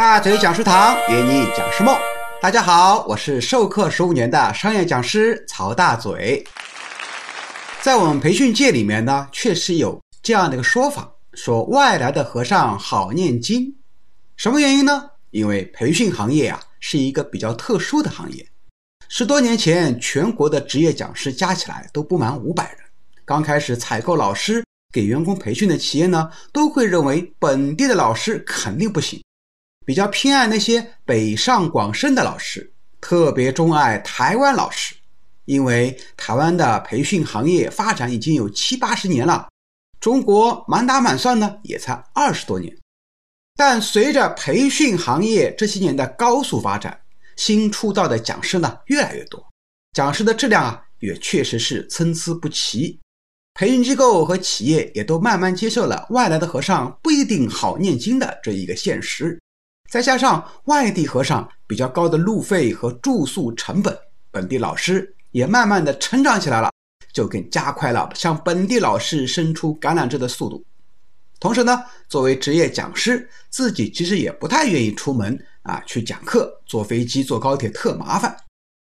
大嘴讲师堂约你讲师梦，大家好，我是授课十五年的商业讲师曹大嘴。在我们培训界里面呢，确实有这样的一个说法，说外来的和尚好念经。什么原因呢？因为培训行业啊是一个比较特殊的行业。十多年前，全国的职业讲师加起来都不满五百人。刚开始采购老师给员工培训的企业呢，都会认为本地的老师肯定不行。比较偏爱那些北上广深的老师，特别钟爱台湾老师，因为台湾的培训行业发展已经有七八十年了，中国满打满算呢也才二十多年。但随着培训行业这些年的高速发展，新出道的讲师呢越来越多，讲师的质量啊也确实是参差不齐，培训机构和企业也都慢慢接受了外来的和尚不一定好念经的这一个现实。再加上外地和尚比较高的路费和住宿成本，本地老师也慢慢的成长起来了，就更加快了向本地老师伸出橄榄枝的速度。同时呢，作为职业讲师，自己其实也不太愿意出门啊去讲课，坐飞机、坐高铁特麻烦。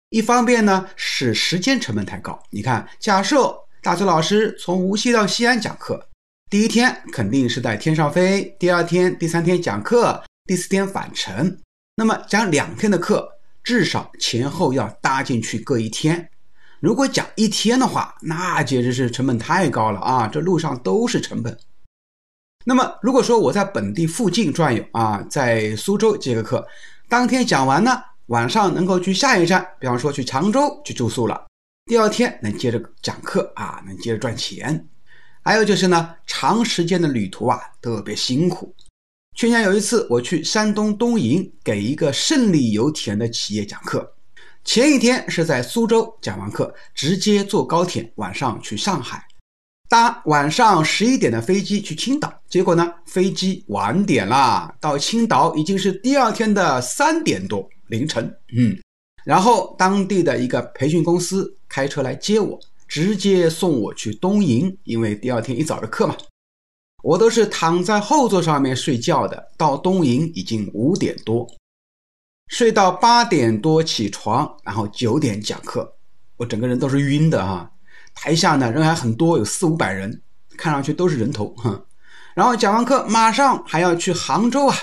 一方面呢是时间成本太高，你看，假设大嘴老师从无锡到西安讲课，第一天肯定是在天上飞，第二天、第三天讲课。第四天返程，那么讲两天的课，至少前后要搭进去各一天。如果讲一天的话，那简直是成本太高了啊！这路上都是成本。那么如果说我在本地附近转悠啊，在苏州接个课，当天讲完呢，晚上能够去下一站，比方说去常州去住宿了，第二天能接着讲课啊，能接着赚钱。还有就是呢，长时间的旅途啊，特别辛苦。去年有一次，我去山东东营给一个胜利油田的企业讲课。前一天是在苏州讲完课，直接坐高铁晚上去上海，搭晚上十一点的飞机去青岛。结果呢，飞机晚点啦，到青岛已经是第二天的三点多凌晨。嗯，然后当地的一个培训公司开车来接我，直接送我去东营，因为第二天一早的课嘛。我都是躺在后座上面睡觉的，到东营已经五点多，睡到八点多起床，然后九点讲课，我整个人都是晕的哈。台下呢人还很多，有四五百人，看上去都是人头哈。然后讲完课马上还要去杭州啊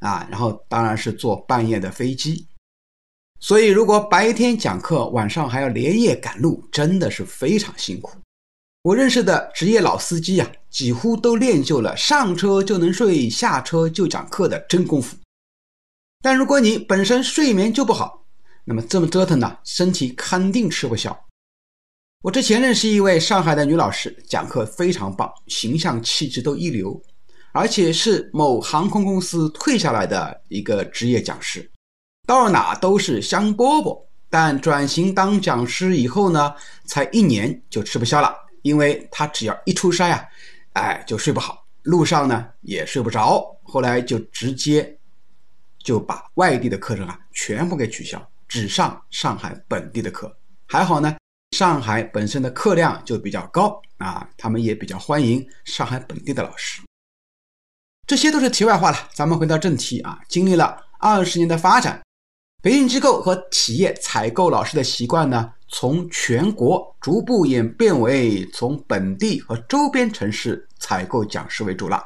啊，然后当然是坐半夜的飞机，所以如果白天讲课，晚上还要连夜赶路，真的是非常辛苦。我认识的职业老司机呀，几乎都练就了上车就能睡、下车就讲课的真功夫。但如果你本身睡眠就不好，那么这么折腾呢，身体肯定吃不消。我之前认识一位上海的女老师，讲课非常棒，形象气质都一流，而且是某航空公司退下来的一个职业讲师，到哪都是香饽饽。但转型当讲师以后呢，才一年就吃不消了。因为他只要一出差啊，哎，就睡不好，路上呢也睡不着，后来就直接就把外地的课程啊全部给取消，只上上海本地的课。还好呢，上海本身的课量就比较高啊，他们也比较欢迎上海本地的老师。这些都是题外话了，咱们回到正题啊，经历了二十年的发展。培训机构和企业采购老师的习惯呢，从全国逐步演变为从本地和周边城市采购讲师为主了。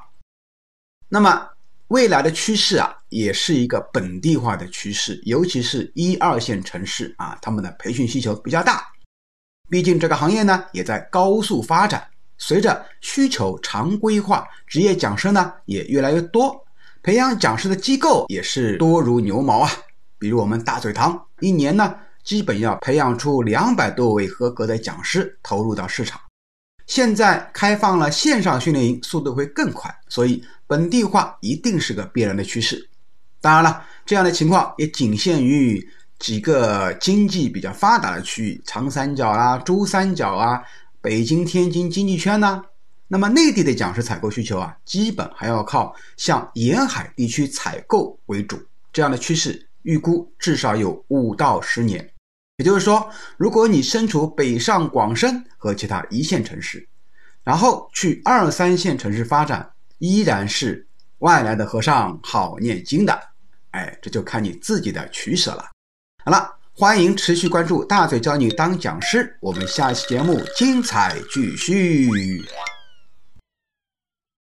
那么未来的趋势啊，也是一个本地化的趋势，尤其是一二线城市啊，他们的培训需求比较大。毕竟这个行业呢，也在高速发展，随着需求常规化，职业讲师呢也越来越多，培养讲师的机构也是多如牛毛啊。比如我们大嘴堂，一年呢，基本要培养出两百多位合格的讲师投入到市场。现在开放了线上训练营，速度会更快，所以本地化一定是个必然的趋势。当然了，这样的情况也仅限于几个经济比较发达的区域，长三角啊、珠三角啊、北京、天津经济圈呢。那么内地的讲师采购需求啊，基本还要靠向沿海地区采购为主，这样的趋势。预估至少有五到十年，也就是说，如果你身处北上广深和其他一线城市，然后去二三线城市发展，依然是外来的和尚好念经的。哎，这就看你自己的取舍了。好了，欢迎持续关注大嘴教你当讲师，我们下期节目精彩继续。